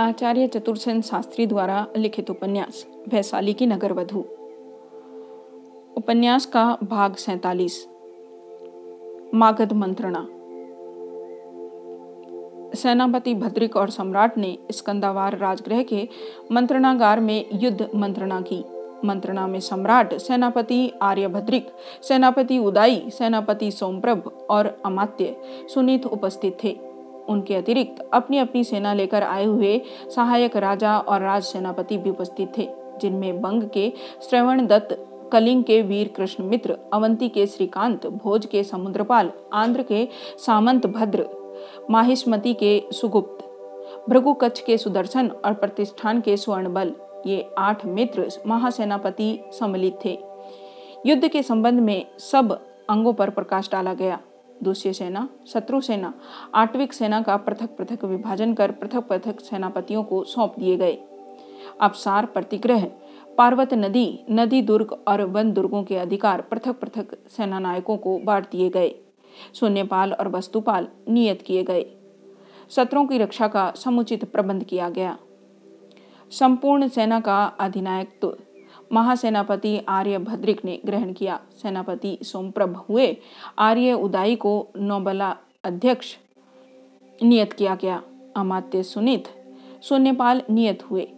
आचार्य चतुर्सेन शास्त्री द्वारा लिखित उपन्यास, वैशाली की नगर वधु उपन्यास का भाग सैतालीस। मागध मंत्रणा। सेनापति भद्रिक और सम्राट ने स्कंदावार राजगृह के मंत्रणागार में युद्ध मंत्रणा की। मंत्रणा में सम्राट, सेनापति आर्यभद्रिक सेनापति उदाई, सेनापति सोमप्रभ और अमात्य सुनीत उपस्थित थे। उनके अतिरिक्त अपनी अपनी सेना लेकर आए हुए सहायक राजा और राज सेनापति भी उपस्थित थे, जिनमें बंग के श्रवण दत्त कलिंग के वीर कृष्ण मित्र, अवंती के श्रीकांत, भोज के समुद्रपाल, आंध्र के सामंत भद्र, माहिष्मती के सुगुप्त भृगु कच्छ के सुदर्शन और प्रतिष्ठान के स्वर्ण बल ये आठ मित्र महासेनापति सम्मिलित थे। युद्ध के संबंध में सब अंगों पर प्रकाश डाला गया। दूसरी सेना, शत्रु सेना आठविक सेना का पृथक पृथक विभाजन कर पृथक पृथक सेनापतियों को सौंप दिए गए। अवसार प्रतिग्रह, पार्वत नदी नदी दुर्ग और वन दुर्गों के अधिकार पृथक पृथक सेना नायकों को बांट दिए गए। शून्यपाल और वस्तुपाल नियत किए गए। सत्रों की रक्षा का समुचित प्रबंध किया गया। संपूर्ण सेना का अधिनायकत्व महासेनापति आर्य भद्रिक ने ग्रहण किया। सेनापति सोमप्रभ हुए। आर्य उदाई को नौबला अध्यक्ष नियत किया गया। अमात्य सुनीत शून्यपाल नियत हुए।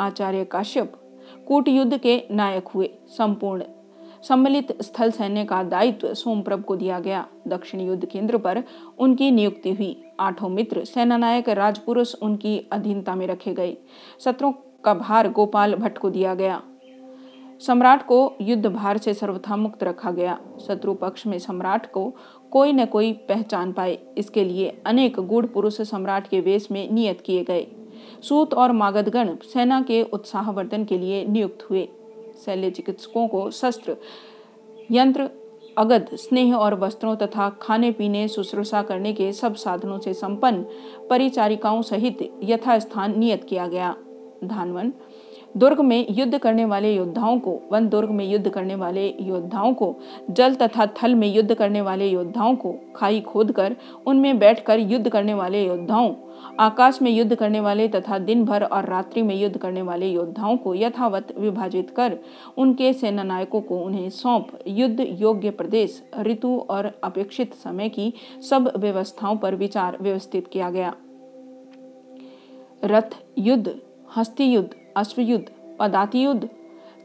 आचार्य काश्यप कूट युद्ध के नायक हुए। संपूर्ण सम्मिलित स्थल सैन्य का दायित्व सोमप्रभ को दिया गया। दक्षिण युद्ध केंद्र पर उनकी नियुक्ति हुई। आठों मित्र सेनानायक राजपुरुष उनकी अधीनता में रखे गए। सत्रों का भार गोपाल भट्ट को दिया गया। सम्राट को युद्ध भार से सर्वथा मुक्त रखा गया। शत्रु पक्ष में सम्राट को कोई न कोई पहचान पाए। इसके लिए अनेक गुड़ पुरुष सम्राट के वेश में नियत किए गए। सूत और मागधगण सेना के उत्साहवर्धन के लिए नियुक्त हुए। शल्य चिकित्सकों को शस्त्र, यंत्र अगध स्नेह और वस्त्रों तथा खाने पीने शुश्रूषा करने के सब साधनों से संपन्न परिचारिकाओं सहित यथास्थान नियत किया गया। धानवन दुर्ग में युद्ध करने वाले योद्धाओं को, वन दुर्ग में युद्ध करने वाले योद्धाओं को, जल तथा थल में युद्ध करने वाले योद्धाओं को खाई खोदकर उनमें बैठकर युद्ध करने वाले योद्धाओं, आकाश में युद्ध करने वाले तथा दिन भर और रात्रि में युद्ध करने वाले योद्धाओं को यथावत विभाजित कर उनके सेनानायकों को उन्हें सौंप युद्ध योग्य प्रदेश, ऋतु और अपेक्षित समय की सब व्यवस्थाओं पर विचार व्यवस्थित किया गया। रथ युद्ध हस्ती युद्ध अश्वयुद्ध पदाति युद्ध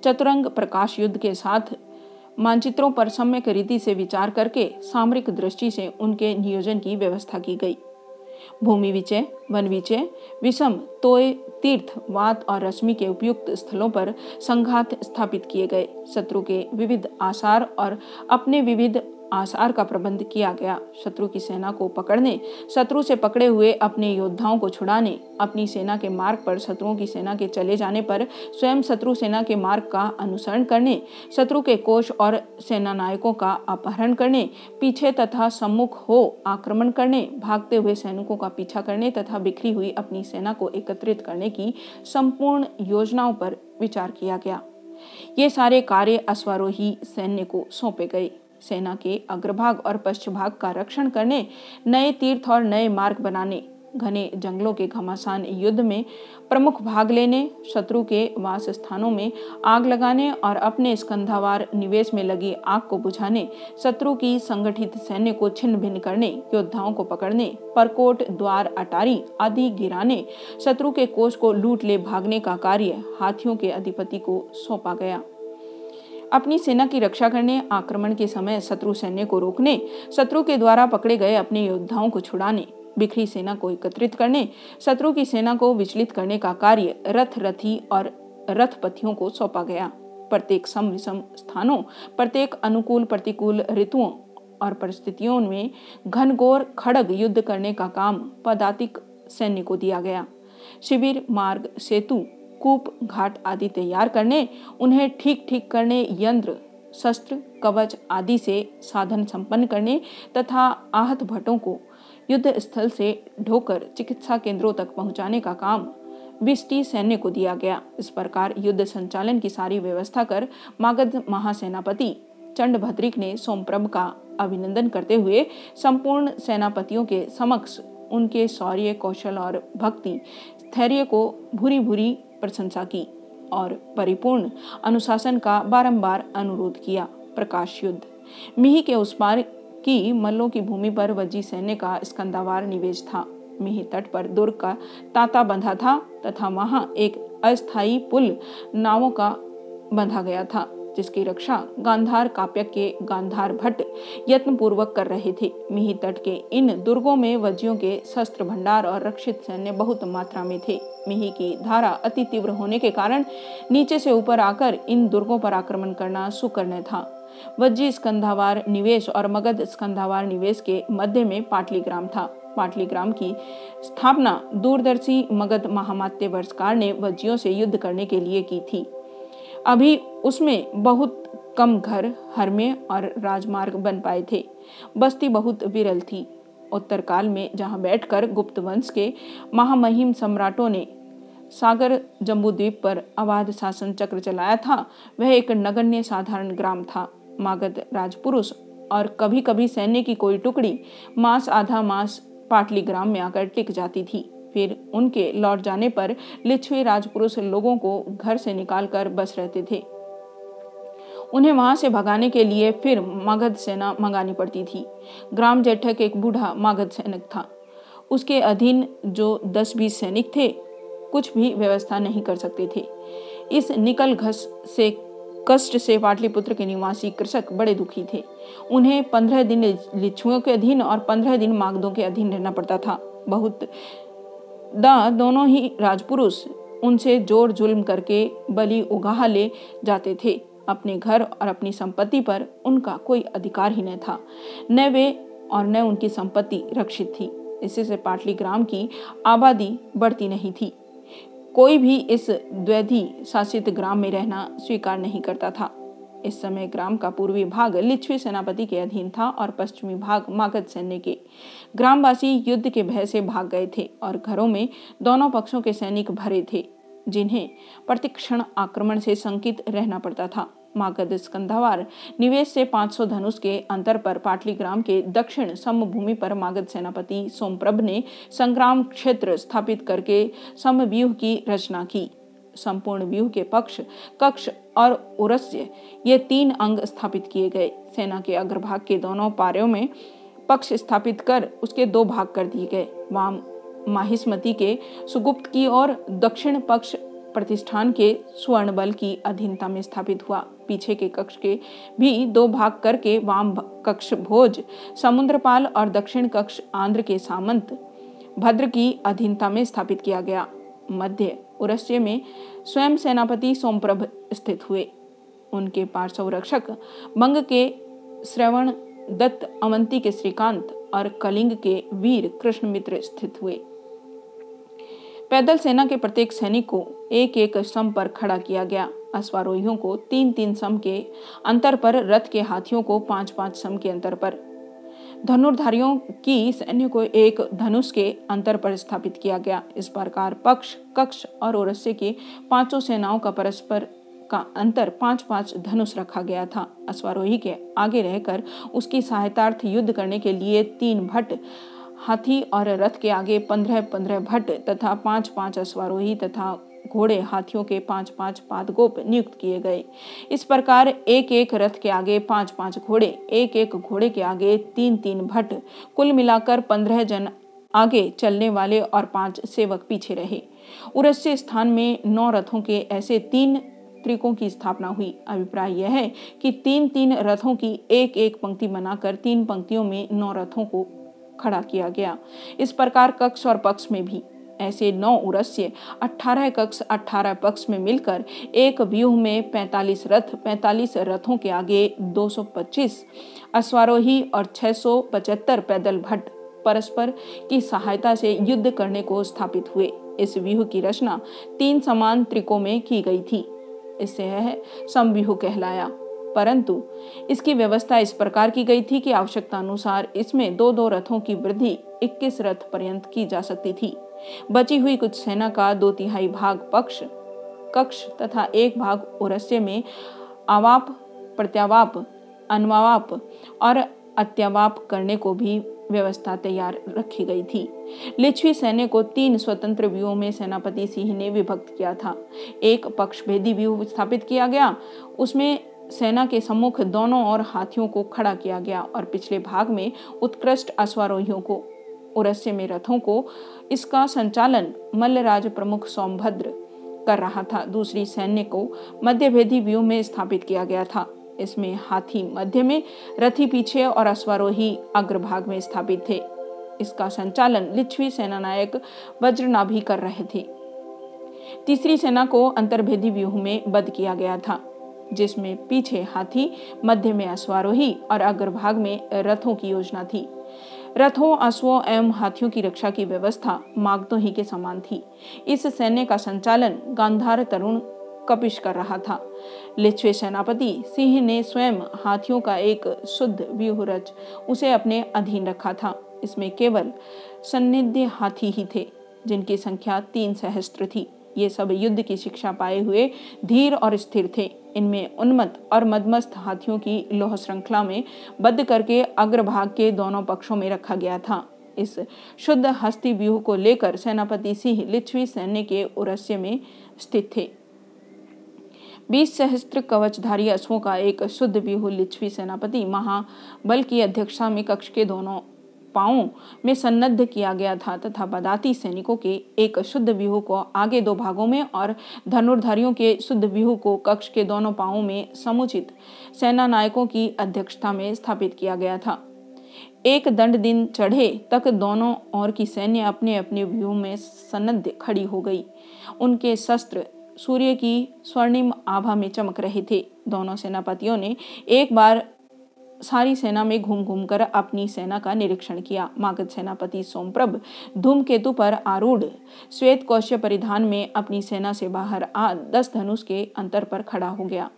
चतुरंग प्रकाश युद्ध के साथ मानचित्रों पर सम्यक रीति से विचार करके सामरिक दृष्टि से उनके नियोजन की व्यवस्था की गई। भूमि विचय, वन विचय, विषम, तोय, तीर्थ, वात और रश्मि के उपयुक्त स्थलों पर संघात स्थापित किए गए। शत्रु के विविध आसार और अपने विविध आसार का प्रबंध किया गया। शत्रु की सेना को पकड़ने, शत्रु से पकड़े हुए अपने योद्धाओं को छुड़ाने, अपनी सेना के मार्ग पर शत्रुओं की सेना के चले जाने पर स्वयं शत्रु सेना के मार्ग का अनुसरण करने, शत्रु के कोष और सेना नायकों का अपहरण करने, पीछे तथा सम्मुख हो आक्रमण करने, भागते हुए सैनिकों का पीछा करने तथा बिखरी हुई अपनी सेना को एकत्रित करने की संपूर्ण योजनाओं पर विचार किया गया। ये सारे कार्य अश्वारोही सैन्य को सौंपे गए। सेना के अग्रभाग और पश्चिम भाग का रक्षण करने, नए तीर्थ और नए मार्ग बनाने, घने जंगलों के घमासान युद्ध में प्रमुख भाग लेने, शत्रु के वास स्थानों में आग लगाने और अपने स्कंधावार निवेश में लगी आग को बुझाने, शत्रु की संगठित सैन्य को छिन्न भिन्न करने, योद्धाओं को पकड़ने, परकोट, द्वार, अटारी आदि गिराने, शत्रु के कोष को लूट ले भागने का कार्य हाथियों के अधिपति को सौंपा गया। अपनी सेना की रक्षा करने, आक्रमण के समय शत्रु सैन्य को रोकने, शत्रु के द्वारा पकड़े गए अपने योद्धाओं को छुड़ाने, बिखरी सेना को एकत्रित करने, शत्रु की सेना को विचलित करने का कार्य रथ रथी और रथपथियों को सौंपा गया। प्रत्येक सम विषम स्थानों, प्रत्येक अनुकूल प्रतिकूल ऋतुओं और परिस्थितियों में घनघोर खड़ग युद्ध करने का काम पदातिक सैन्य को दिया गया। शिविर, मार्ग, सेतु कूप, घाट आदि तैयार करने, उन्हें ठीक ठीक करने, यंत्र, शस्त्र, कवच आदि से साधन संपन्न करने तथा आहत भट्टों को युद्ध स्थल से ढोकर चिकित्सा केंद्रों तक पहुँचाने का काम विष्टि सैन्य को दिया गया। इस प्रकार युद्ध संचालन की सारी व्यवस्था कर मागध महासेनापति चंड भद्रिक ने सोमप्रभ का अभिनंदन करते हुए संपूर्ण सेनापतियों के समक्ष उनके शौर्य, कौशल और भक्ति, स्थैर्य को भूरी भूरी प्रशंसा की और परिपूर्ण अनुशासन का बारंबार अनुरोध किया। प्रकाश युद्ध। मिही के उस पार की मल्लों की भूमि पर वजी सैन्य का स्कंदावार निवेश था। मिही तट पर दुर्ग का तांता बंधा था तथा वहाँ एक अस्थायी पुल नावों का बंधा गया था। जिसकी रक्षा गांधार काप्य के गांधार भट्ट यत्न पूर्वक कर रहे थे। मिही तट के इन दुर्गों में वज्जियों के शस्त्र भंडार और रक्षित सैन्य बहुत मात्रा में थे। मिही की धारा अति तीव्र होने के कारण नीचे से ऊपर आकर इन दुर्गों पर आक्रमण करना सुकर्ण था। वज्जी स्कंधावार निवेश और मगध स्कंधावार निवेश के मध्य में पाटली ग्राम था। पाटली ग्राम की स्थापना दूरदर्शी मगध महामात्य वर्षकार ने वज्जियों से युद्ध करने के लिए की थी। अभी उसमें बहुत कम घर हरमे और राजमार्ग बन पाए थे। बस्ती बहुत विरल थी। उत्तर काल में जहाँ बैठकर गुप्त वंश के महामहिम सम्राटों ने सागर जम्बूद्वीप पर अवाध शासन चक्र चलाया था, वह एक नगण्य साधारण ग्राम था। मागध राजपुरुष और कभी कभी सैन्य की कोई टुकड़ी मास आधा मास पाटली ग्राम में आकर टिक जाती थी। फिर उनके लौट जाने पर लिच्छवी राजपुरुष लोगों को घर से निकालकर बस रहते थे। उन्हें वहाँ से भगाने के लिए फिर मगध सेना मंगानी पड़ती थी। ग्राम जेठक एक बूढ़ा मगध सैनिक था। उसके अधीन जो दस बीस सैनिक थे, कुछ भी व्यवस्था नहीं कर सकते थे। इस निकल घस से कष्ट से पाटलिपुत्र के निवासी कृषक बड़े दुखी थे। उन्हें पंद्रह दिन लिच्छुओं के अधीन और पंद्रह दिन मागदों के अधीन रहना पड़ता था। बहुत दा दोनों ही राजपुरुष उनसे ज़ोर जुल्म करके बलि उगाह ले जाते थे। अपने घर और अपनी संपत्ति पर उनका कोई अधिकार ही न था। न वे और न उनकी संपत्ति रक्षित थी। इसी से पाटली ग्राम की आबादी बढ़ती नहीं थी। कोई भी इस द्वैधी शासित ग्राम में रहना स्वीकार नहीं करता था। इस समय ग्राम का पूर्वी भाग लिच्छवी सेनापति के अधीन था और पश्चिमी भाग मागध सैन्य के ग्रामवासी युद्ध के भय से भाग गए थे और घरों में दोनों पक्षों के सैनिक भरे थे, जिन्हें प्रतिक्षण आक्रमण से संकित रहना पड़ता था। मागध स्कंधावार निवेश से 500 धनुष के अंतर पर पाटली ग्राम के दक्षिण समभूमि पर मागध सेनापति सोमप्रभ ने संग्राम क्षेत्र स्थापित करके समव्यूह की रचना की। संपूर्ण व्यूह के पक्ष, कक्ष और उरस्य ये तीन अंग स्थापित किए गए। सेना के अग्रभाग के दोनों पारियों में पक्ष स्थापित कर उसके दो भाग कर दिए गए। वाम माहिस्मती के सुगुप्त की और दक्षिण पक्ष प्रतिष्ठान के स्वर्ण बल की अधीनता में स्थापित हुआ। पीछे के कक्ष के भी दो भाग करके वाम कक्ष भोज, समुद्रपाल और दक्षिण कक्ष आंध्र के सामंत भद्र की अधीनता में स्थापित किया गया। मध्य उरस्य में स्वयं सेनापति सोमप्रभ स्थित हुए। उनके पार्श्व रक्षक बंग के श्रवण दत्त, अवंती के श्रीकांत और कलिंग के वीर कृष्ण मित्र स्थित हुए। पैदल सेना के प्रत्येक सैनिक को एक एक सम पर खड़ा किया गया। अश्वारोहियों को तीन तीन सम के अंतर पर, रथ के हाथियों को पाँच पाँच सम के अंतर पर। धनुर्धारियों की सैन्य को एक धनुष के अंतर पर स्थापित किया गया। इस प्रकार पक्ष, कक्ष और ओरस्य की पाँचों सेनाओं का परस्पर का अंतर पाँच पाँच धनुष रखा गया था। अश्वारोही के आगे रहकर उसकी सहायतार्थ युद्ध करने के लिए तीन भट्ट, हाथी और रथ के आगे पंद्रह पंद्रह भट्ट तथा पाँच पाँच अश्वारोही तथा घोड़े हाथियों के पाँच पाँच पादगोप नियुक्त किए गए। इस प्रकार एक एक रथ के आगे पाँच पाँच घोड़े एक एक घोड़े के आगे तीन तीन भट्ट, कुल मिलाकर पंद्रह जन आगे चलने वाले और पाँच सेवक पीछे रहे। उरस्य स्थान में नौ रथों के ऐसे तीन त्रिकों की स्थापना हुई। अभिप्राय यह है कि तीन तीन रथों की एक एक पंक्ति बनाकर तीन पंक्तियों में नौ रथों को खड़ा किया गया। इस प्रकार कक्ष और पक्ष में भी ऐसे नौ उरस्य, अठारह कक्ष, अठारह पक्ष में मिलकर एक व्यूह में पैतालीस रथ, पैतालीस रथों के आगे 225 अश्वारोही और 675 पैदल भट्ट परस्पर की सहायता से युद्ध करने को स्थापित हुए। इस व्यूह की रचना तीन समान त्रिकों में की गई थी। इससे यह समव्यूह कहलाया। परंतु इसकी व्यवस्था इस प्रकार की गई थी कि आवश्यकता अनुसार इसमें दो दो रथों की वृद्धि 21 रथ पर्यंत की जा सकती थी। बची हुई कुछ सेना का दो तिहाई भाग पक्ष, कक्ष तथा एक भाग उरस्य में आवाप प्रत्यावाप अनवाप और अत्यावाप करने को भी व्यवस्था तैयार रखी गई थी। लिच्छवी सैन्य को तीन स्वतंत्र व्यूहों में सेनापति सिंह ने विभक्त किया था। एक, पक्षभेदी व्यूह स्थापित किया गया। उसमें सेना के सम्मुख दोनों और हाथियों को खड़ा किया गया और पिछले भाग में उत्कृष्ट अश्वारोहियों को उरस्य में रथों को इसका संचालन मल्लराज प्रमुख सोमभद्र कर रहा था। दूसरी सैन्य को मध्यभेदी व्यू में स्थापित किया गया था। इसमें हाथी मध्य में रथी पीछे और अश्वारोही अग्रभाग में स्थापित थे। इसका संचालन लिच्छवी सेना नायक वज्रनाभि कर रहे थे। तीसरी सेना को अंतर्भेदी व्यूह में बद किया गया था, जिसमें पीछे हाथी, मध्य में अश्वारोही और अग्रभाग में रथों की योजना थी। रथों अश्वों एवं हाथियों की रक्षा की व्यवस्था मागदोही के समान थी। इस सैन्य का संचालन गांधार तरुण कपिश कर रहा था। लिच्छवे सेनापति सिंह ने स्वयं हाथियों का एक शुद्ध व्यूह रच उसे अपने अधीन रखा था। इसमें केवल सन्निध्य हाथी ही थे, जिनकी संख्या तीन सहस्त्र थी। ये सब युद्ध की शिक्षा पाए हुए धीर और स्थिर थे। इनमें उन्मत्त और मदमस्त हाथियों की लोह श्रृंखला में बद्ध करके अग्रभाग के दोनों पक्षों में रखा गया था। इस शुद्ध हस्ती व्यूह को लेकर सेनापति सिंह लिच्छवी सैन्य के उरस्य में स्थित थे। बीस सहस्त्र कवचधारी अश्वों का एक शुद्ध व्यूह लिच्छवी सेनापति महाबल की अध्यक्षता में कक्ष के दोनों पाओ में सन्नद्ध किया गया था तथा बदाती सैनिकों के एक शुद्ध व्यूह को आगे दो भागों में और धनुर्धारियों के शुद्ध व्यूह को कक्ष के दोनों पाओ में समुचित सेना नायकों की अध्यक्षता में स्थापित किया गया था। एक दंड दिन चढ़े तक दोनों और की सैन्य अपने अपने व्यूह में सन्नद्ध खड़ी हो गई। उनके शस्त्र सूर्य की स्वर्णिम आभा में चमक रहे थे। दोनों सेनापतियों ने एक बार सारी सेना में घूम घूम कर अपनी सेना का निरीक्षण किया। मागध सेनापति सोमप्रभ धूमकेतु पर आरूढ़। श्वेत कौश्य परिधान में अपनी सेना से बाहर आ दस धनुष के अंतर पर खड़ा हो गया।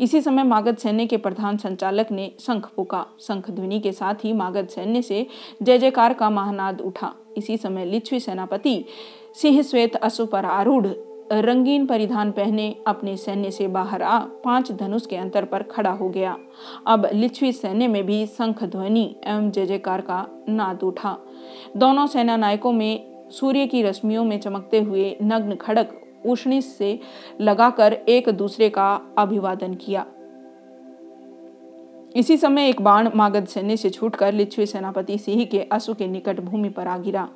इसी समय मागध सैन्य के प्रधान संचालक ने शंख फूका। शंख ध्वनि के साथ ही मागध सैन्य से जय जयकार का महानाद उठा। इसी समय लिच्छवी सेनापति सिंह श्वेत अशु पर आरूढ़ रंगीन परिधान पहने अपने सैन्य से बाहर आ, पाँच धनुष के अंतर पर खड़ा हो गया। अब लिच्छवी सैन्य में भी शंख ध्वनि एवं जय जयकार का नाद उठा। दोनों सेना नायकों में सूर्य की रश्मियों में चमकते हुए नग्न खड़क उष्णी से लगाकर एक दूसरे का अभिवादन किया। इसी समय एक बाण मागध सैन्य से छूटकर लिच्छवी सेनापति सिंह के अश्व के निकट भूमि पर आ गिरा।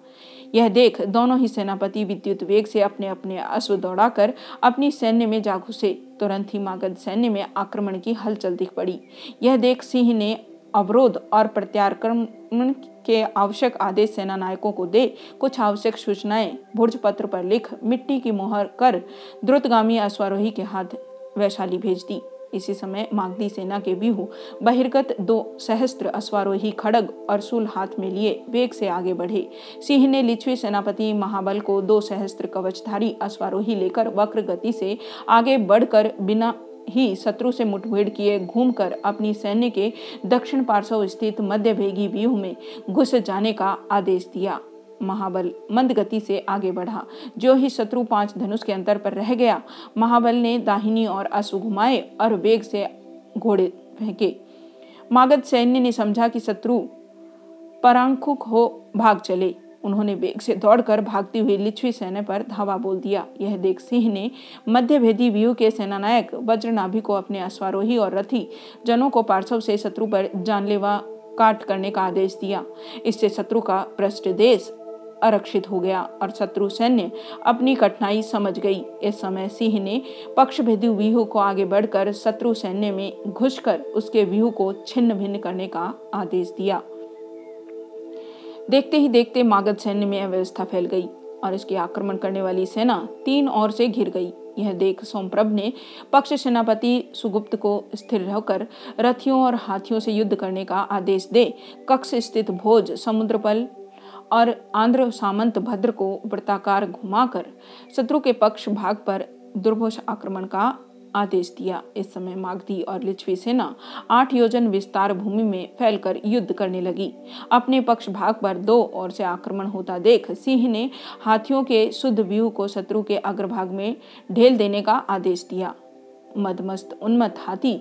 यह देख दोनों ही सेनापति विद्युत वेग से अपने अपने अश्व दौड़ाकर अपनी सैन्य में जा घुसे तुरंत ही मागध सैन्य में आक्रमण की हलचल दिख पड़ी। यह देख सिंह ने अवरोध और प्रत्याक्रमण के आवश्यक आदेश सेना नायकों को दे कुछ आवश्यक सूचनाएँ भुर्ज पत्र पर लिख मिट्टी की मोहर कर द्रुतगामी अश्वारोही के हाथ वैशाली भेज दी। इसी समय मागधी सेना के व्यूह बहिर्गत दो सहस्त्र अश्वारोही खड़ग और सूल हाथ में लिए वेग से आगे बढ़े। सिंह ने लिच्छवी सेनापति महाबल को दो सहस्त्र कवचधारी अश्वारोही लेकर वक्र गति से आगे बढ़कर बिना ही शत्रु से मुठभेड़ किए घूमकर अपनी सैन्य के दक्षिण पार्श्व स्थित मध्य भेगी व्यूह में घुस जाने का आदेश दिया। महाबल मंद गति से आगे बढ़ा। जो ही शत्रु पाँच धनुष के अंतर पर रह गया, महाबल ने दाहिनी और अश्व घुमाए और वेग से घोड़े फेंके। मागध सैन्य ने समझा कि शत्रु परांखुक हो भाग चले। उन्होंने वेग से दौड़कर भागती हुई लिच्छवी सेना पर धावा बोल दिया। यह देख सिंह ने मध्य भेदी व्यू के सेनानायक वज्रनाभि को अपने अश्वारोही और रथी जनों को पार्श्व से शत्रु पर जानलेवा काट करने का आदेश दिया। इससे शत्रु का पृष्ठ देश आरक्षित हो गया और शत्रु सैन्य अपनी कठिनाई समझ गई। इस समय सिंह ने पक्ष भेदी व्यूह को आगे बढ़कर शत्रु सैन्य में घुसकर उसके व्यूह को छिन्न भिन्न करने का आदेश दिया। देखते ही देखते मागध सैन्य में अव्यवस्था फैल गई और इसके आक्रमण करने वाली सेना तीन ओर से घिर गई। यह देख सोमप्रभ ने पक्ष सेनापति सुगुप्त को स्थिर रहकर रथियों और हाथियों से युद्ध करने का आदेश दे कक्ष स्थित भोज समुद्रपल और आंध्र सामंत भद्र को वृत्ताकार घुमाकर शत्रु के पक्ष भाग पर दुर्भोष आक्रमण का आदेश दिया। इस समय मागधी और लिच्छवी सेना आठ योजन विस्तार भूमि में फैलकर युद्ध करने लगी। अपने पक्ष भाग पर दो ओर से आक्रमण होता देख सिंह ने हाथियों के शुद्ध व्यूह को शत्रु के अग्रभाग में ढेल देने का आदेश दिया। मदमस्त, उन्मत्त हाथी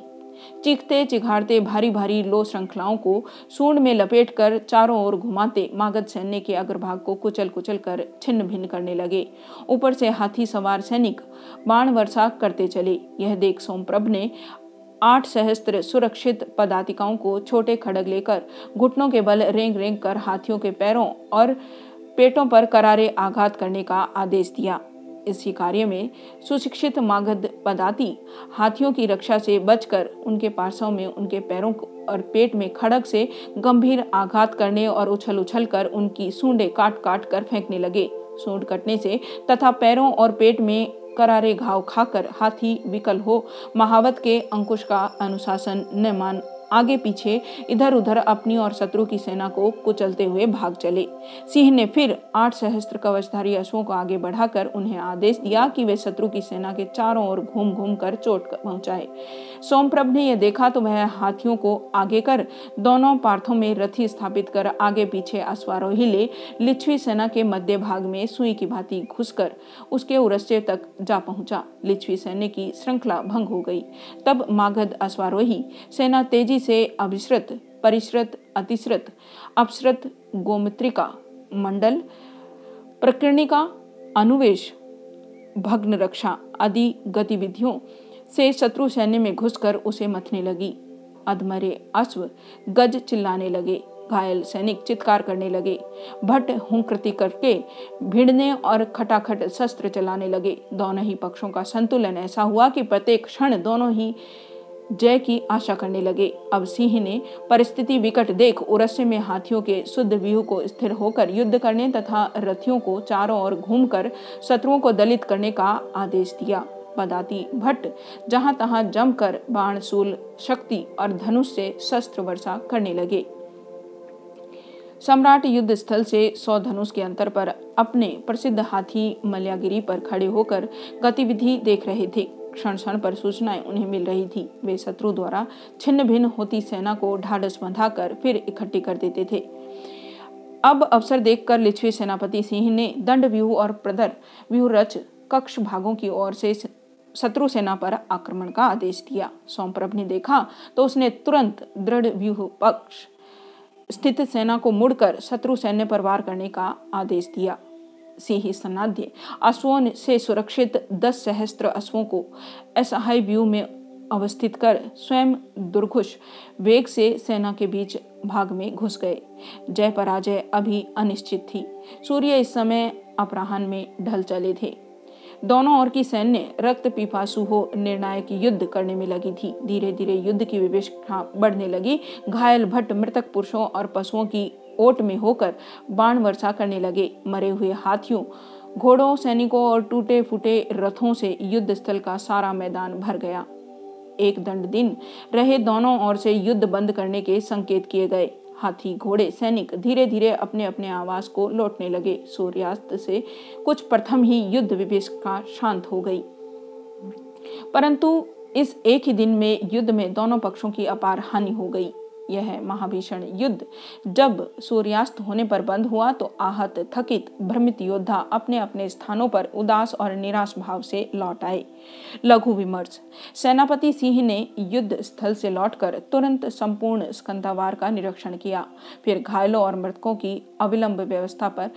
चीखते चिघाड़ते भारी भारी लो श्रृंखलाओं को सूंड में लपेटकर चारों ओर घुमाते मागध सैन्य के अग्रभाग को कुचल कुचल कर छिन्न भिन्न करने लगे। ऊपर से हाथी सवार सैनिक बाण वर्षा करते चले। यह देख सोमप्रभ ने आठ सहस्त्र सुरक्षित पदातिकाओं को छोटे खड़ग लेकर घुटनों के बल रेंग रेंग कर हाथियों के पैरों और पेटों पर करारे आघात करने का आदेश दिया। इसी कार्य में सुशिक्षित मागध पदाति हाथियों की रक्षा से बचकर उनके पार्श्व में उनके पैरों और पेट में खड़ग से गंभीर आघात करने और उछल उछल कर उनकी सूंडे काट काट कर फेंकने लगे। सूंड कटने से तथा पैरों और पेट में करारे घाव खाकर हाथी विकल हो, महावत के अंकुश का अनुशासन न मान आगे पीछे इधर उधर अपनी और शत्रु की सेना को कुचलते हुए भाग चले। सिंह ने फिर आठ सहस्त्र कवचधारी अश्वों को आगे बढ़ाकर उन्हें आदेश दिया कि वे शत्रु की सेना के चारों ओर घूम घूम कर चोट पहुँचाए। सोमप्रभ ने यह देखा तो वह हाथियों को आगे कर दोनों पार्थों में रथी स्थापित कर आगे पीछे अश्वारोही ले लिच्छवी सेना के मध्य भाग में सुई की भांति घुसकर उसके उरस्य तक जा पहुँचा। लिच्छवी सैन्य की श्रृंखला भंग हो गई। तब मागध अश्वारोही सेना तेज़ी से अभिश्रत, परिश्रत, अतिश्रत, अपश्रत गोमित्रिका मंडल, प्रकीर्णिका अनुवेश भग्न रक्षा आदि गतिविधियों से शत्रु सैन्य में घुसकर उसे मथने लगी। अधमरे अश्व गज चिल्लाने लगे, घायल सैनिक चित्कार करने लगे, भट्ट हुंकृति करके भिड़ने और खटाखट शस्त्र चलाने लगे। दोनों ही पक्षों का संतुलन ऐसा हुआ कि प्रत्येक क्षण दोनों ही जय की आशा करने लगे। अब सिंह ने परिस्थिति विकट देख उरस्य में हाथियों के शुद्ध व्यूह को स्थिर होकर युद्ध करने तथा रथियों को चारों ओर घूमकर शत्रुओं को दलित करने का आदेश दिया। पदाति भट्ट, जहाँ तहां जमकर बाण शूल शक्ति और धनुष से शस्त्र वर्षा करने लगे। सम्राट युद्ध स्थल से सौ धनुष के अंतर पर अपने प्रसिद्ध हाथी मल्यागिरी पर खड़े होकर गतिविधि देख रहे थे। क्षण क्षण पर सूचनाएँ उन्हें मिल रही थी। वे शत्रु द्वारा छिन्न भिन्न होती सेना को ढाढ़स बंधाकर फिर इकट्ठी कर देते थे। अब अवसर देखकर लिच्छवी सेनापति सिंह ने दंड व्यूह और प्रदर व्यूह रच कक्ष भागों की ओर से, शत्रु सेना पर आक्रमण का आदेश दिया। सोमप्रभ ने देखा तो उसने तुरंत दृढ़ व्यूह पक्ष स्थित सेना को मुड़कर शत्रु सैन्य पर वार करने का आदेश दिया। से ही सनाध्य अश्वों से सुरक्षित दस सहस्त्र अश्वों को असहाय व्यू में अवस्थित कर स्वयं दुर्घुष वेग से सेना के बीच भाग में घुस गए। जय पराजय अभी अनिश्चित थी। सूर्य इस समय अपराहन में ढल चले थे। दोनों ओर की सैन्य रक्त पिपासु हो निर्णायक युद्ध करने में लगी थी। धीरे धीरे युद्ध की विवेशना बढ़ने लगी। घायल, भट्ट, मृतक पुरुषों और पशुओं की ओट में होकर बाण वर्षा करने लगे। मरे हुए हाथियों, घोड़ों, सैनिकों और टूटे फूटे रथों से युद्ध स्थल का सारा मैदान भर गया। एक दंड दिन रहे दोनों ओर से युद्ध बंद करने के संकेत किए गए। हाथी, घोड़े, सैनिक धीरे धीरे अपने अपने आवास को लौटने लगे। सूर्यास्त से कुछ प्रथम ही युद्ध विवेश का शांत हो गई। परंतु इस एक ही दिन में युद्ध में दोनों पक्षों की अपार हानि हो गई। यह महाभीषण युद्ध। जब सूर्यास्त होने पर बंद हुआ तो आहत, थकित, भ्रमित योद्धा अपने अपने स्थानों पर उदास और निराश भाव से लौट आए। लघु विमर्श। सेनापति सिंह ने युद्ध स्थल से लौटकर तुरंत संपूर्ण स्कंदावार का निरीक्षण किया। फिर घायलों और मृतकों की अविलंब व्यवस्था पर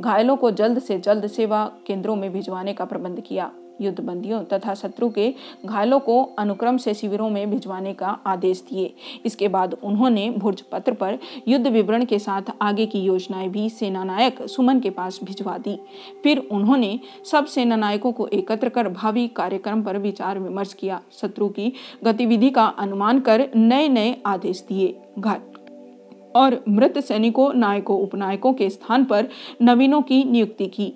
घायलों को जल्द से जल्द सेवा केंद्रों में भिजवाने का प्रबंध किया। युद्ध बंदियों तथा शत्रु के घायलों को अनुक्रम से शिविरों में भिजवाने का आदेश दिए। इसके बाद उन्होंने भुर्ज पत्र पर युद्ध विवरण के साथ आगे की योजनाएँ भी सेना नायक सुमन के पास भिजवा दी। फिर उन्होंने सब सेनानायकों को एकत्र कर भावी कार्यक्रम पर विचार विमर्श किया। शत्रु की गतिविधि का अनुमान कर नए नए आदेश दिए। और मृत सैनिकों, नायकों, उपनायकों के स्थान पर नवीनों की नियुक्ति की।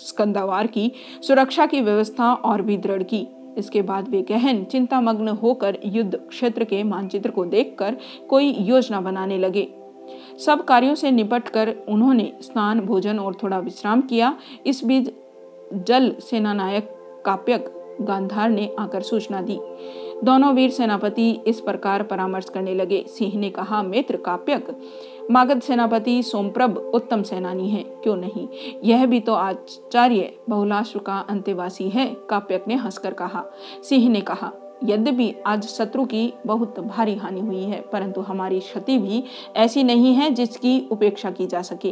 स्कंदावार की, सुरक्षा की व्यवस्था और भी दृढ़ की। इसके बाद वे गहन, चिंतामग्न होकर युद्ध क्षेत्र के मानचित्र को देखकर कोई योजना बनाने लगे। सब कार्यों से निपटकर उन्होंने स्नान, भोजन और थोड़ा विश्राम किया। इस बीच जल सेना नायक काप्यक गांधार ने आकर सूचना दी। दोनों वीर सेनापति इस प्रकार परामर्श करने लगे। सिंह ने कहा, मित्र काप्यक मागध सेनापति सोमप्रभ उत्तम सेनानी है, क्यों नहीं? यह भी तो आचार्य बहुलाश्व का अंत्यवासी है काप्यक ने हंसकर कहा। सिंह ने कहा, यद्यपि आज शत्रु की बहुत भारी हानि हुई है, परंतु हमारी क्षति भी ऐसी नहीं है जिसकी उपेक्षा की जा सके।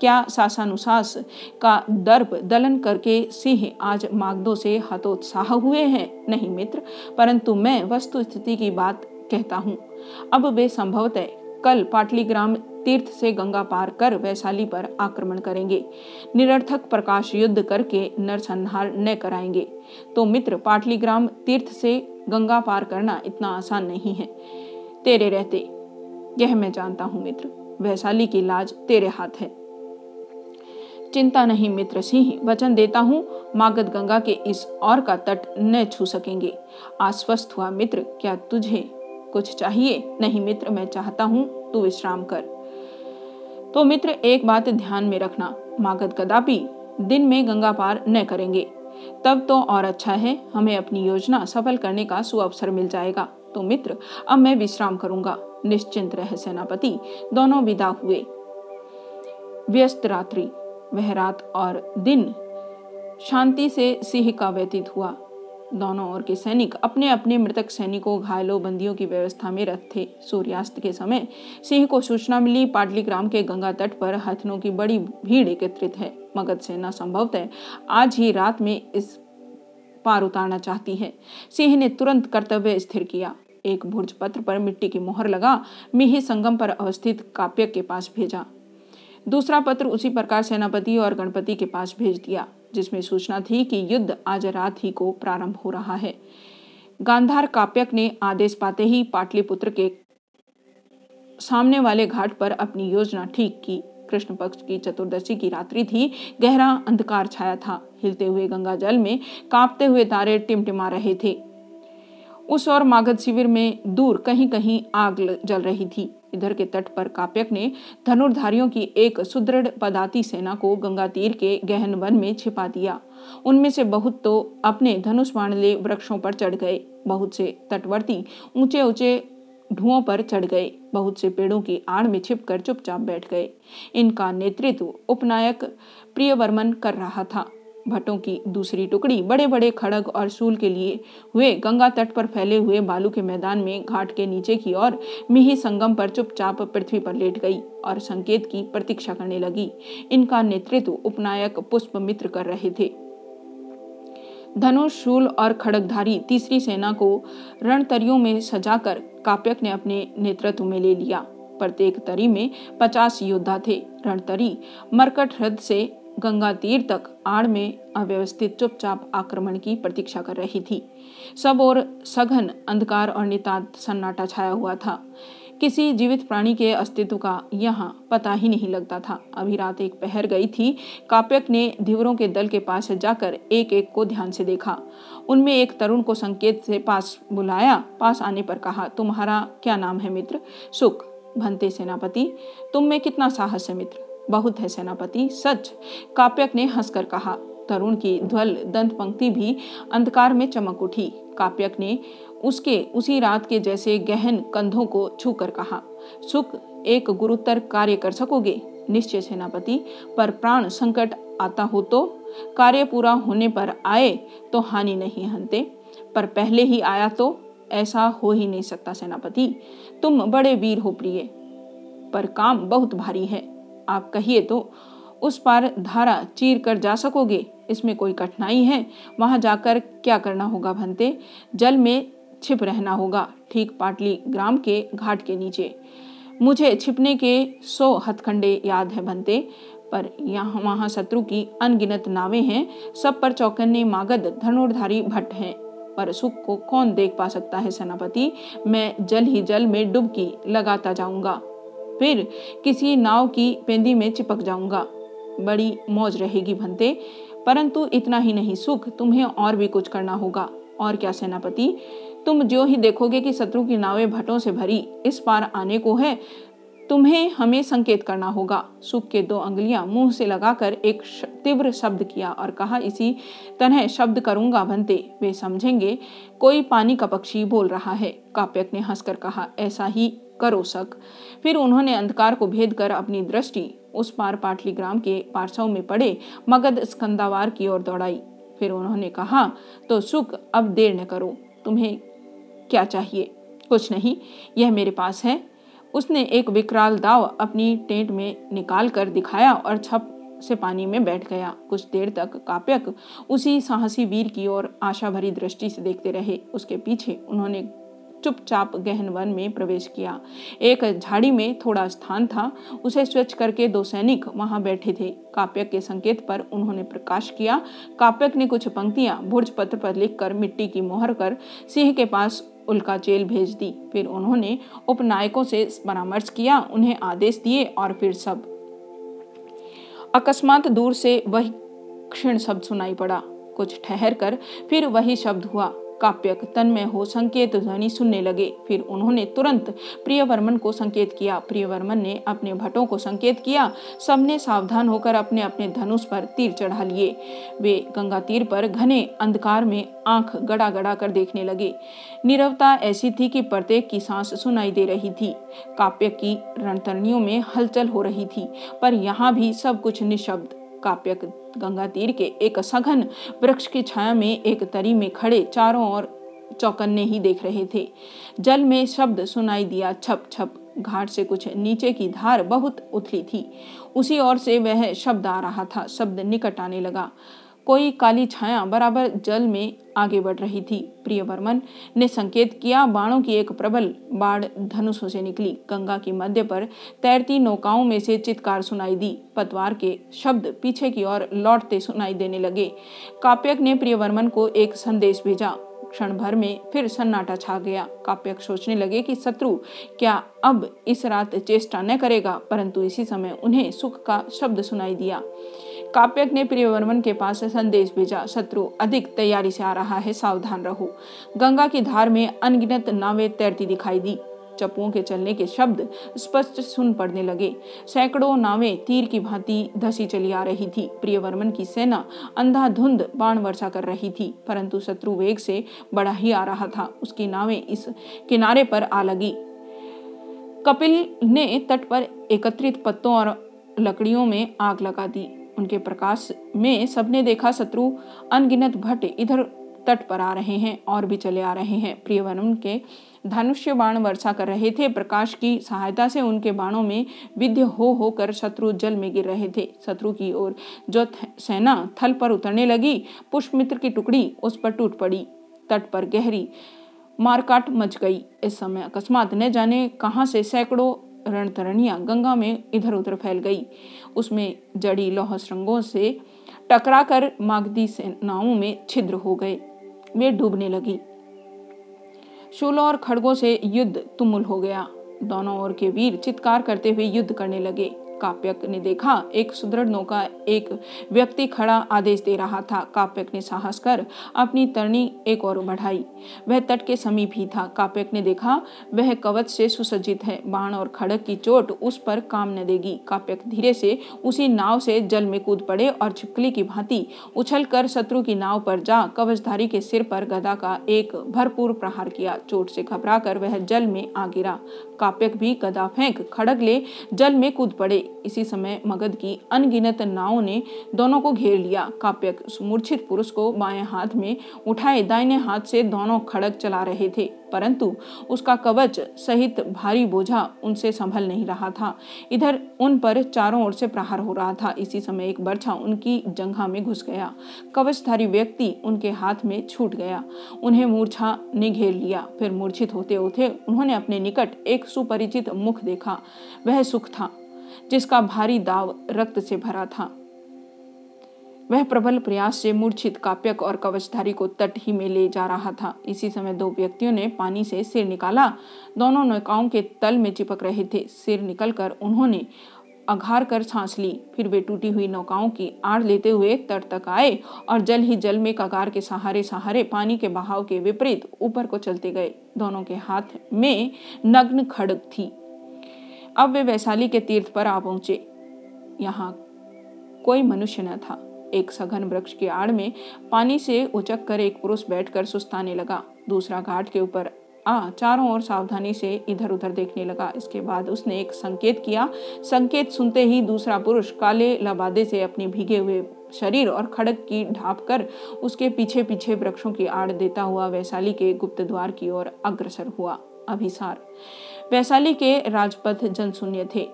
क्या शासानुशास का दर्प दलन करके सिंह आज मागदो से हतोत्साह हुए हैं? नहीं मित्र, परंतु मैं वस्तु स्थिति की बात कहता हूँ। अब वे संभवतः कल पाटलीग्राम तीर्थ से गंगा पार कर वैशाली पर आक्रमण करेंगे। निरर्थक प्रकाश युद्ध करके नरसंहार न कराएँगे। तो मित्र, पाटलीग्राम तीर्थ से गंगा पार करना इतना आसान नहीं है। तेरे रहते, यह मैं जानता हूँ मित्र, वैशाली की लाज तेरे हाथ है। चिंता नहीं मित्र सिंह, वचन देता हूँ, मागध गंगा के इस और का तट न छू सकेंगे। आश्वस्त हुआ मित्र, क्या तुझे कुछ चाहिए? नहीं मित्र, मैं चाहता हूँ तू विश्राम कर। तो मित्र, एक बात ध्यान में रखना। मागध कदापि दिन में गंगा पार न करेंगे। तब तो और अच्छा है, हमें अपनी योजना सफल करने का सुअवसर मिल जाएगा। तो मित्र, अब मैं विश्राम करूँगा। निश्चिंत रह सेनापति, दोनों विदा हुए। व्यस्त रात्रि, वह रात और दिन शांति से सिंह का व्यतीत हुआ। दोनों ओर के सैनिक अपने अपने मृतक सैनिकों, घायलों, बंदियों की व्यवस्था में रथ थे। सूर्यास्त के समय सिंह को सूचना मिली पाटली ग्राम के गंगा तट पर हथनों की बड़ी भीड़ एकत्रित है। मगध सेना संभवतः आज ही रात में इस पार उतारना चाहती है। सिंह ने तुरंत कर्तव्य स्थिर किया। एक भुर्ज पत्र पर मिट्टी की मोहर लगा, मिही संगम पर अवस्थित काप्य के पास भेजा। दूसरा पत्र उसी प्रकार सेनापति और गणपति के पास भेज दिया। जिसमें सूचना थी कि युद्ध आज रात ही को प्रारंभ हो रहा है। गांधार काप्यक ने आदेश पाते ही पाटलिपुत्र के सामने वाले घाट पर अपनी योजना ठीक की। कृष्ण पक्ष की चतुर्दशी की रात्रि थी, गहरा अंधकार छाया था। हिलते हुए गंगा जल में कांपते हुए तारे टिमटिमा रहे थे। उस और मागध शिविर में दूर कहीं कहीं आग जल रही थी। इधर के तट पर काप्यक ने धनुर्धारियों की एक सुदृढ़ पदाती सेना को गंगा तीर के गहन वन में छिपा दिया। उनमें से बहुत तो अपने धनुष ले वृक्षों पर चढ़ गए। बहुत से तटवर्ती ऊँचे ऊँचे ढुओं पर चढ़ गए। बहुत से पेड़ों की आड़ में छिपकर चुपचाप बैठ गए। इनका नेतृत्व उपनायक प्रियवर्मन कर रहा था। भट्टों की दूसरी टुकड़ी। बड़े बड़े खड़ग और सूल के लिए हुए गंगा तट पर फैले हुए बालू के मैदान में घाट के नीचे की ओर मिही संगम पर चुपचाप पृथ्वी पर लेट गई और संकेत की प्रतीक्षा करने लगी। इनका नेतृत्व उपनायक पुष्प मित्र कर रहे थे। धनुष, शूल और खड़गधारी तीसरी सेना को रणतरियों में सजाकर काप्यक ने अपने नेतृत्व में ले लिया। प्रत्येक तरी में पचास योद्धा थे। रणतरी मरकट हृदय से गंगा तीर तक आड़ में अव्यवस्थित चुपचाप आक्रमण की प्रतीक्षा कर रही थी। सब और सघन अंधकार और नितांत सन्नाटा छाया हुआ था। किसी जीवित प्राणी के अस्तित्व का यहाँ पता ही नहीं लगता था। अभी रात एक पहर गई थी। काप्यक ने धीवरों के दल के पास जाकर एक एक को ध्यान से देखा। उनमें एक तरुण को संकेत से पास बुलाया। पास आने पर कहा, तुम्हारा क्या नाम है मित्र? सुख, भंते सेनापति। तुम में कितना साहस है मित्र? बहुत है सेनापति। सच काप्यक ने हंसकर कहा। तरुण की ध्वल दंत पंक्ति भी अंधकार में चमक उठी। काप्यक ने उसके, उसी रात के जैसे गहन कंधों को छूकर कहा, सुख एक गुरुतर कार्य कर सकोगे? निश्चय सेनापति, पर प्राण संकट आता हो तो? कार्य पूरा होने पर आए तो हानि नहीं हनते पर पहले ही आया तो? ऐसा हो ही नहीं सकता सेनापति। तुम बड़े वीर हो प्रिय। पर काम बहुत भारी है। आप कहिए तो उस पार धारा चीर कर जा सकोगे। इसमें कोई कठिनाई है। वहाँ जाकर क्या करना होगा भंते? जल में छिप रहना होगा। ठीक पाटली ग्राम के घाट के नीचे। मुझे छिपने के सौ हथखंडे याद है भंते, पर यहाँ, वहाँ शत्रु की अनगिनत नावें हैं। सब पर चौकन्ने मागद धनुर्धारी भट्ट हैं। पर सुख को कौन देख पा सकता है सेनापति? मैं जल ही जल में डुबकी लगाता जाऊँगा। फिर किसी नाव की पेंदी में चिपक जाऊँगा। बड़ी मौज रहेगी भंते, परंतु इतना ही नहीं, सुख, तुम्हें और भी कुछ करना होगा। और क्या सेनापति, तुम जो ही देखोगे कि शत्रु की नावें भटों से भरी इस पार आने को है, तुम्हें हमें संकेत करना होगा। सुख के दो अंगलियाँ मुँह से लगाकर एक तीव्र शब्द किया और कहा, इसी तरह शब्द करूँगा बनते वे समझेंगे, कोई पानी का पक्षी बोल रहा है। काप्यक ने हंसकर कहा, ऐसा ही करो सक फिर उन्होंने अंधकार को भेद कर अपनी दृष्टि उस पार पाटली ग्राम के पार्श्व में पड़े, मगध स्कंदावार की ओर दौड़ाई। फिर उन्होंने कहा तो सुख अब देर न करो, तुम्हें क्या चाहिए? कुछ नहीं, यह मेरे पास है। उसने एक विकराल दाव अपनी टेंट में निकाल कर दिखाया और छप से पानी में बैठ गया। कुछ देर तक काप्यक उसी साहसी वीर की ओर आशा भरी दृष्टि से देखते रहे। उसके पीछे उन्होंने चुपचाप गहन वन में प्रवेश किया। एक झाड़ी में थोड़ा स्थान था। उसे स्वच्छ करके दो सैनिक वहाँ बैठे थे। काप्यक के संकेत पर उन्होंने प्रकाश किया। काप्यक ने कुछ पंक्तियाँ भुर्ज पत्र पर लिखकर मिट्टी की मोहर कर सिंह के पास उल्का जेल भेज दी। फिर उन्होंने उपनायकों से परामर्श किया, उन्हें आदेश दिए और फिर सब। अकस्मात दूर से वही क्षीण शब्द सुनाई पड़ा। कुछ ठहर कर फिर वही शब्द हुआ। काप्यक तन में हो संकेत ध्वनि सुनने लगे। फिर उन्होंने तुरंत प्रियवर्मन को संकेत किया। प्रियवर्मन ने अपने भटों को संकेत किया। सबने सावधान होकर अपने अपने धनुष पर तीर चढ़ा लिए। वे गंगा तीर पर घने अंधकार में आँख गड़ा गड़ा कर देखने लगे। निरवता ऐसी थी कि प्रत्येक की सांस सुनाई दे रही थी। काव्य की रणतरणियों में हलचल हो रही थी। पर यहाँ भी सब कुछ निशब्द काव्य गंगा तीर के एक सघन वृक्ष की छाया में एक तरी में खड़े चारों ओर चौकन्ने ही देख रहे थे। जल में शब्द सुनाई दिया, छप छप, घाट से कुछ नीचे की धार बहुत उथली थी। उसी ओर से वह शब्द आ रहा था, शब्द निकट आने लगा। कोई काली छाया बराबर जल में आगे बढ़ रही थी। प्रियवर्मन ने संकेत किया, बाणों की एक प्रबल बाढ़ धनुषों से निकली। गंगा की मध्य पर तैरती नौकाओं में से चित्कार सुनाई दी। पतवार के शब्द पीछे की ओर लौटते सुनाई देने लगे। काप्यक ने प्रियवर्मन को एक संदेश भेजा। क्षण भर में फिर सन्नाटा छा गया। काप्यक सोचने लगे कि शत्रु क्या अब इस रात चेष्टा न करेगा, परंतु इसी समय उन्हें सुख का शब्द सुनाई दिया। काप्यक ने प्रियवर्मन के पास संदेश भेजा। शत्रु अधिक तैयारी से आ रहा है। सावधान रहो। गंगा की धार में अनगिनत नावें तैरती दिखाई दी। चप्पुओं के चलने के शब्द स्पष्ट सुन पड़ने लगे। सैकड़ों नावें तीर की भांति धसी चली आ रही थी। प्रियवर्मन की सेना अंधाधुंध बाण वर्षा कर रही थी, परंतु शत्रु वेग से बड़ा ही आ रहा था। उसकी नावें इस किनारे पर आ लगी। कपिल ने तट पर एकत्रित पत्तों और लकड़ियों में आग लगा दी। उनके प्रकाश में सबने देखा शत्रु अनगिनत भट्ट इधर तट पर आ रहे हैं और भी चले आ रहे हैं। प्रियवनम के धनुष्य बाण वर्षा कर रहे थे। प्रकाश की सहायता से उनके बाणों में विध्य हो होकर शत्रु जल में गिर रहे थे। शत्रु की ओर जो सेना थल पर उतरने लगी, पुष्पमित्र की टुकड़ी उस पर टूट पड़ी, तट पर गहरी मारकाट मच गई। इस समय अकस्मात न जाने कहाँ से सैकड़ों रणतरणियाँ गंगा में इधर उधर फैल गई। उसमें जड़ी लौह श्रृंगों से टकरा कर मागधी सेनाओं में छिद्र हो गए। वे डूबने लगी। शूलों और खड़गों से युद्ध तुमुल हो गया। दोनों ओर के वीर चित्कार करते हुए युद्ध करने लगे। काप्यक ने देखा, एक सुदृढ़ नौका एक व्यक्ति खड़ा आदेश दे रहा था। काप्यक ने साहस कर अपनी तरणी एक और बढ़ाई। वह तट के समीप ही था। काप्यक ने देखा, वह कवच से सुसज्जित है। बाण और खड़क की चोट उस पर काम न देगी। काप्यक धीरे से उसी नाव से जल में कूद पड़े और छिपकली की भांति उछल कर शत्रु की नाव पर जा कवचधारी के सिर पर गदा का एक भरपूर प्रहार किया। चोट से घबरा कर वह जल में आ गिरा। काप्यक भी गदा फेंक खड़ग ले जल में कूद पड़े। इसी समय मगध की अनगिनत नावों ने दोनों को घेर लिया। काप्यक मूर्छित पुरुष को बाएँ हाथ में उठाए दाहिने हाथ से दोनों खड़ग चला रहे थे, परंतु उसका कवच सहित भारी बोझा उनसे संभल नहीं रहा था। इधर उन पर चारों ओर से प्रहार हो रहा था। इसी समय एक बर्छा उनकी जंघा में घुस गया। कवचधारी व्यक्ति उनके हाथ में छूट गया। उन्हें मूर्छा ने घेर लिया। फिर मूर्छित होते होते उन्होंने अपने निकट एक सुपरिचित मुख देखा। वह सुख था। जिसका भारी दाव रक्त से भरा था। वह प्रबल प्रयास से मूर्छित काप्यक और कवचधारी को तट ही में ले जा रहा था। इसी समय दो व्यक्तियों ने पानी से सिर निकाला। दोनों नौकाओं के तल में चिपक रहे थे। सिर निकलकर उन्होंने अघार कर सांस ली। फिर वे टूटी हुई नौकाओं की आड़ लेते हुए तट तक आए और जल ही जल में कगार के सहारे सहारे पानी के बहाव के विपरीत ऊपर को चलते गए। दोनों के हाथ में नग्न खड़ग थी। अब वे वैशाली के तीर्थ पर आ पहुँचे। यहाँ कोई मनुष्य न था। एक सघन वृक्ष की आड़ में पानी से उचक कर एक पुरुष बैठकर सुस्ताने लगा। दूसरा घाट के ऊपर आ चारों ओर सावधानी से इधर उधर देखने लगा। इसके बाद उसने एक संकेत किया। संकेत सुनते ही दूसरा पुरुष काले लबादे से अपने भीगे हुए शरीर और खड़क की ढाप कर उसके पीछे पीछे वृक्षों की आड़ देता हुआ वैशाली के गुप्त द्वार की ओर अग्रसर हुआ। अभिसार। वैशाली के राजपथ जनशून्य थे।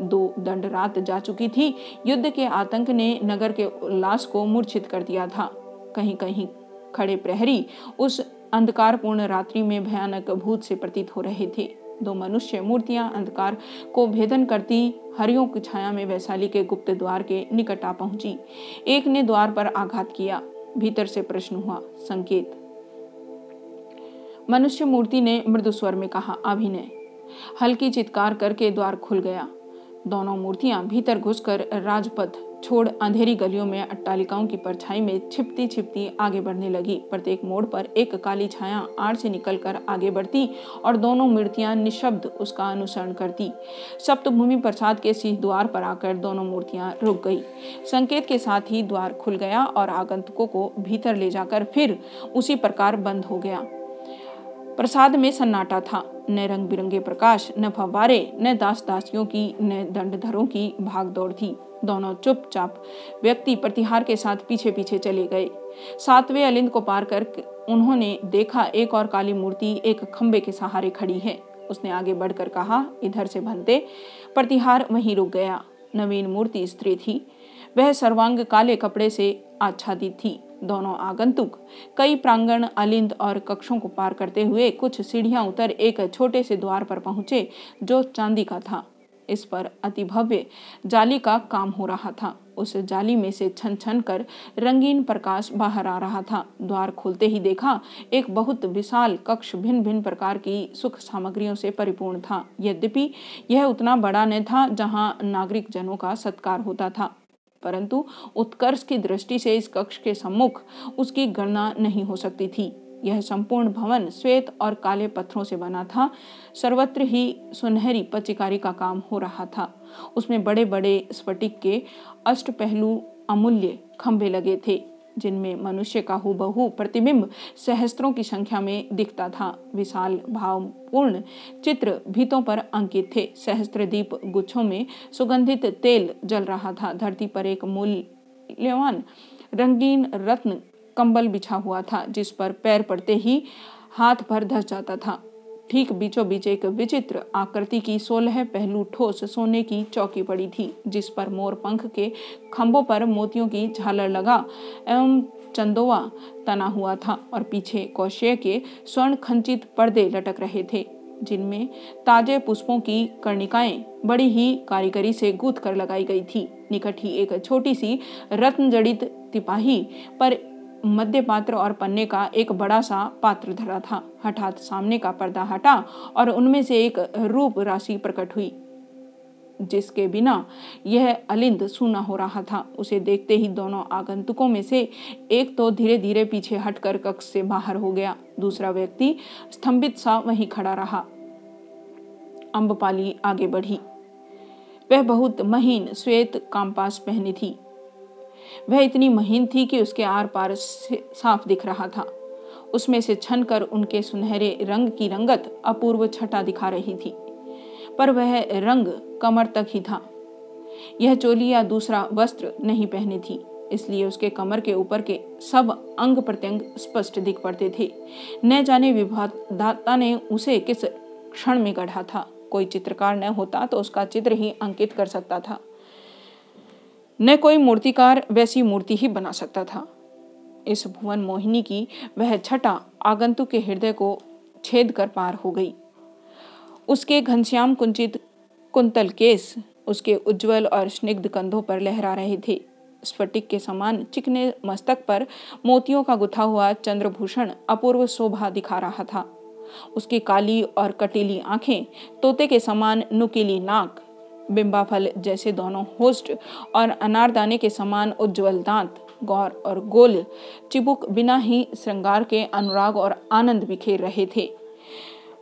दो दंड रात जा चुकी थी। युद्ध के आतंक ने नगर के उल्लास को मूर्छित कर दिया था। कहीं कहीं खड़े प्रहरी उस अंधकारपूर्ण रात्रि में भयानक भूत से प्रतीत हो रहे थे। दो मनुष्य मूर्तियाँ अंधकार को भेदन करती, हरियों की छाया में वैशाली के गुप्त द्वार के निकट आ पहुँची। एक ने द्वार पर आघात किया। भीतर से प्रश्न हुआ, संकेत। मनुष्य मूर्ति ने मृदु स्वर में कहा, अभिनय। हल्की चित्कार करके द्वार खुल गया। दोनों मूर्तियाँ भीतर घुसकर राजपथ छोड़ अंधेरी गलियों में अट्टालिकाओं की परछाई में छिपती छिपती आगे बढ़ने लगी। प्रत्येक मोड़ पर एक काली छाया आड़ से निकलकर आगे बढ़ती और दोनों मूर्तियाँ निशब्द उसका अनुसरण करती। सप्तभूमि प्रसाद के सिंह द्वार पर आकर दोनों मूर्तियाँ रुक गई। संकेत के साथ ही द्वार खुल गया और आगंतुकों को भीतर ले जाकर फिर उसी प्रकार बंद हो गया। प्रसाद में सन्नाटा था। न रंग बिरंगे प्रकाश, न फवारे न दास दासियों की, न दंडधरों की भाग दौड़ थी। दोनों चुपचाप व्यक्ति प्रतिहार के साथ पीछे पीछे चले गए। सातवें अलिंद को पार कर उन्होंने देखा एक और काली मूर्ति एक खंबे के सहारे खड़ी है। उसने आगे बढ़कर कहा, इधर से भनते प्रतिहार वहीं रुक गया। नवीन मूर्ति स्त्री थी। वह सर्वांग काले कपड़े से आच्छादित थी। दोनों आगंतुक। कई प्रांगण, अलिंद और कक्षों को पार करते हुए कुछ सीढ़ियाँ उतर एक छोटे से द्वार पर पहुँचे जो चांदी का था। इस पर अति भव्य जाली का काम हो रहा था। उस जाली में से छन छन कर रंगीन प्रकाश बाहर आ रहा था। द्वार खोलते ही देखा एक बहुत विशाल कक्ष भिन्न भिन्न प्रकार की सुख सामग्रियों से परिपूर्ण था। यद्यपि यह उतना बड़ा न था जहाँ नागरिक जनों का सत्कार होता था। परंतु उत्कर्ष की दृष्टि से इस कक्ष के सम्मुख उसकी गणना नहीं हो सकती थी। यह संपूर्ण भवन श्वेत और काले पत्थरों से बना था। सर्वत्र ही सुनहरी पचिकारी का काम हो रहा था। उसमें बड़े बड़े स्फटिक के अष्ट पहलू अमूल्य खंभे लगे थे। जिनमें मनुष्य का हुबहू प्रतिबिंब सहस्त्रों की संख्या में दिखता था। विशाल, भावपूर्ण चित्र भीतों पर अंकित थे। सहस्त्र दीप गुच्छों में सुगंधित तेल जल रहा था। धरती पर एक मूल्यवान रंगीन रत्न कंबल बिछा हुआ था, जिस पर पैर पड़ते ही हाथ भर धस जाता था। ठीक बीचों बीच एक विचित्र आकृति की सोलह पहलू ठोस सोने की चौकी पड़ी थी, जिस पर मोर पंख के खंभों पर मोतियों की झालर लगा एवं चंदोवा तना हुआ था और पीछे कौशे के स्वर्ण खंचित पर्दे लटक रहे थे, जिनमें ताजे पुष्पों की कर्णिकाएँ बड़ी ही कारीगरी से गूथ कर लगाई गई थी। निकट ही एक छोटी सी रत्न जड़ित तिपाही पर मध्य पात्र और पन्ने का एक बड़ा सा पात्र धरा था। हठात सामने का पर्दा हटा और उनमें से एक रूप राशि प्रकट हुई, जिसके बिना यह अलिंद सूना हो रहा था। उसे देखते ही दोनों आगंतुकों में से एक तो धीरे धीरे पीछे हटकर कक्ष से बाहर हो गया, दूसरा व्यक्ति स्तंभित सा वहीं खड़ा रहा। अम्बपाली आगे बढ़ी। वह बहुत महीन श्वेत कामपास पहनी थी। वह इतनी महीन थी कि उसके आर पार साफ़ दिख रहा था। उसमें से छन कर उनके सुनहरे रंग की रंगत अपूर्व छटा दिखा रही थी, पर वह रंग कमर तक ही था। यह चोली या दूसरा वस्त्र नहीं पहने थी, इसलिए उसके कमर के ऊपर के सब अंग प्रत्यंग स्पष्ट दिख पड़ते थे। न जाने विभादाता ने उसे किस क्षण में गढ़ा था। कोई चित्रकार न होता तो उसका चित्र ही अंकित कर सकता था। न कोई मूर्तिकार वैसी मूर्ति ही बना सकता था। इस भुवन मोहिनी की वह छटा आगंतुक के हृदय को छेद कर पार हो गई। उसके घनश्याम कुंचित कुंतल केस उसके उज्जवल और स्निग्ध कंधों पर लहरा रहे थे। स्फटिक के समान चिकने मस्तक पर मोतियों का गुथा हुआ चंद्रभूषण अपूर्व शोभा दिखा रहा था। उसकी काली और कटीली आँखें तोते के समान नुकीली नाक बिंबाफल जैसे दोनों होस्ट और अनारदाने के समान उज्जवल दांत, गौर और गोल, चिबुक बिना ही श्रृंगार के अनुराग और आनंद बिखेर रहे थे।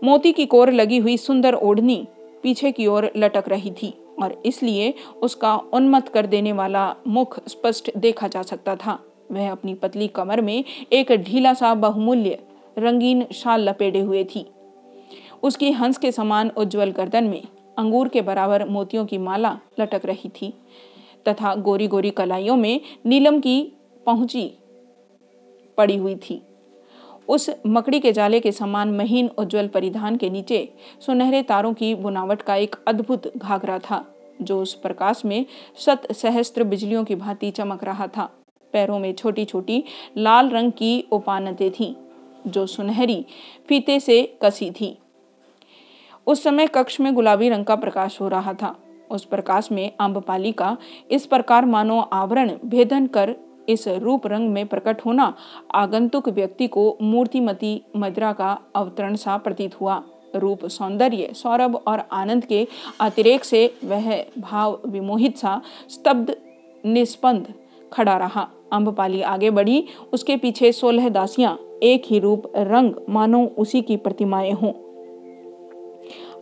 मोती की कोर लगी हुई सुंदर ओढ़नी पीछे की ओर लटक रही थी और इसलिए उसका उन्मत्त कर देने वाला मुख स्पष्ट देखा जा सकता था। वह अपनी पतली कमर में एक ढीला सा बहुमूल्य रंगीन शाल लपेटे हुए थी। उसकी हंस के समान उज्जवल गर्दन में अंगूर के बराबर मोतियों की माला लटक रही थी, तथा गोरी गोरी कलाइयों में नीलम की पहुँची पड़ी हुई थी। उस मकड़ी के जाले के समान महीन उज्जवल परिधान के नीचे सुनहरे तारों की बुनावट का एक अद्भुत घाघरा था, जो उस प्रकाश में सत सहस्त्र बिजलियों की भांति चमक रहा था। पैरों में छोटी छोटी लाल रंग की उपानतें थीं, जो सुनहरी फीते से कसी थी। उस समय कक्ष में गुलाबी रंग का प्रकाश हो रहा था। उस प्रकाश में आम्बपाली का इस प्रकार मानो आवरण भेदन कर इस रूप रंग में प्रकट होना आगंतुक व्यक्ति को मूर्तिमती मदरा का अवतरण सा प्रतीत हुआ। रूप सौंदर्य, सौरभ और आनंद के अतिरेक से वह भाव विमोहित सा स्तब्ध निस्पंद खड़ा रहा। अम्बपाली आगे बढ़ी, उसके पीछे सोलह दासियाँ, एक ही रूप रंग मानो उसी की प्रतिमाएँ हों।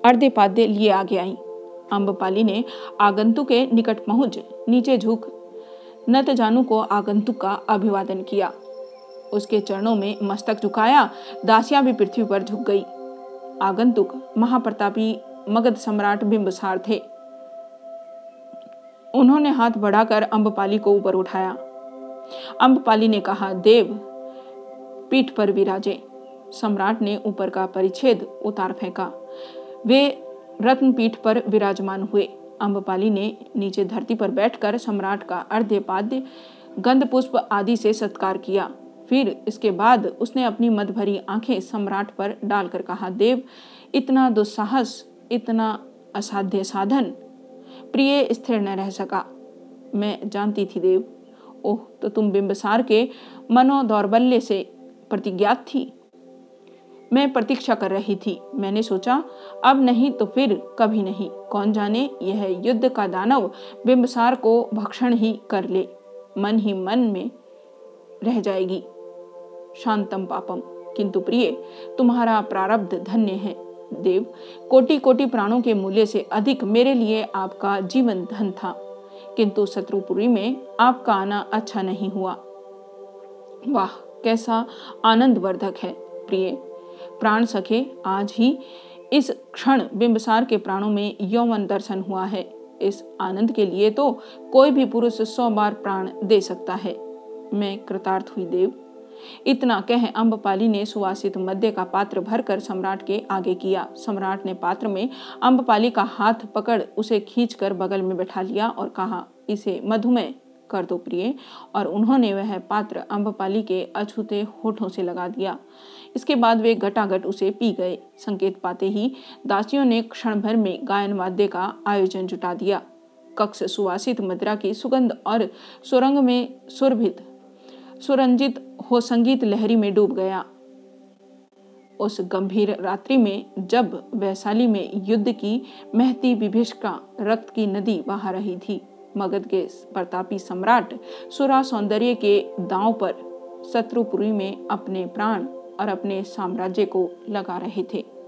अर्धे पाद्य लिए आगे आई। अम्बपाली ने आगंतुक के निकट पहुँच नीचे झुक नत जानू को आगंतुक का अभिवादन किया। उसके चरणों में मस्तक झुकाया, दासियाँ भी पृथ्वी पर झुक गई। आगंतुक, महाप्रतापी, मगध सम्राट बिंबसार थे। उन्होंने हाथ बढ़ाकर अम्बपाली को ऊपर उठाया। अम्बपाली ने कहा, देव, पीठ पर विराजे। सम्राट ने ऊपर का परिच्छेद उतार फेंका। वे रत्नपीठ पर विराजमान हुए। अम्बपाली ने नीचे धरती पर बैठकर सम्राट का अर्ध्यपाद्य गंध पुष्प आदि से सत्कार किया। फिर इसके बाद उसने अपनी मद भरी आँखें सम्राट पर डालकर कहा, देव, इतना दुस्साहस, इतना असाध्य साधन, प्रिय स्थिर न रह सका। मैं जानती थी, देव। ओह तो तुम बिंबसार के मनो दौर्बल्य से प्रतिज्ञात थी। मैं प्रतीक्षा कर रही थी। मैंने सोचा, अब नहीं तो फिर कभी नहीं। कौन जाने, यह युद्ध का दानव बिंबसार को भक्षण ही कर ले। मन ही मन में रह जाएगी शांतम पापम। किंतु प्रिय, तुम्हारा प्रारब्ध धन्य है। देव कोटि कोटि प्राणों के मूल्य से अधिक मेरे लिए आपका जीवन धन था। किंतु शत्रुपुरी में आपका आना अच्छा नहीं हुआ। वाह, कैसा आनंदवर्धक है। प्रिय प्राण सखे, आज ही इस क्षण बिंबसार के प्राणों में यौवन दर्शन हुआ है। इस आनंद के लिए तो कोई भी पुरुष सौ बार प्राण दे सकता है। मैं कृतार्थ हुई, देव। इतना कह अम्बपाली ने सुवासित मध्य का पात्र भरकर सम्राट के आगे किया। सम्राट ने पात्र में अम्बपाली का हाथ पकड़ उसे खींचकर बगल में बैठा लिया और कहा, इसे मधुमेह कर दो प्रिय। और उन्होंने वह पात्र अम्बपाली के अछूते होठों से लगा दिया। इसके बाद वे घटाघट उसे पी गए। संकेत पाते ही दासियों ने क्षण भर में गायन वाद्य का आयोजन जुटा दिया। कक्ष सुवासित मदरा की सुगंध और सुरंग में सुरभित, सुरंजित हो संगीत लहरी में डूब गया। उस गंभीर रात्रि में जब वैशाली में युद्ध की महती विभिष्का रक्त की नदी बहा रही थी, मगध के प्रतापी सम्राट सुरा सौंदर्य के दांव पर शत्रुपुरी में अपने प्राण और अपने साम्राज्य को लगा रहे थे।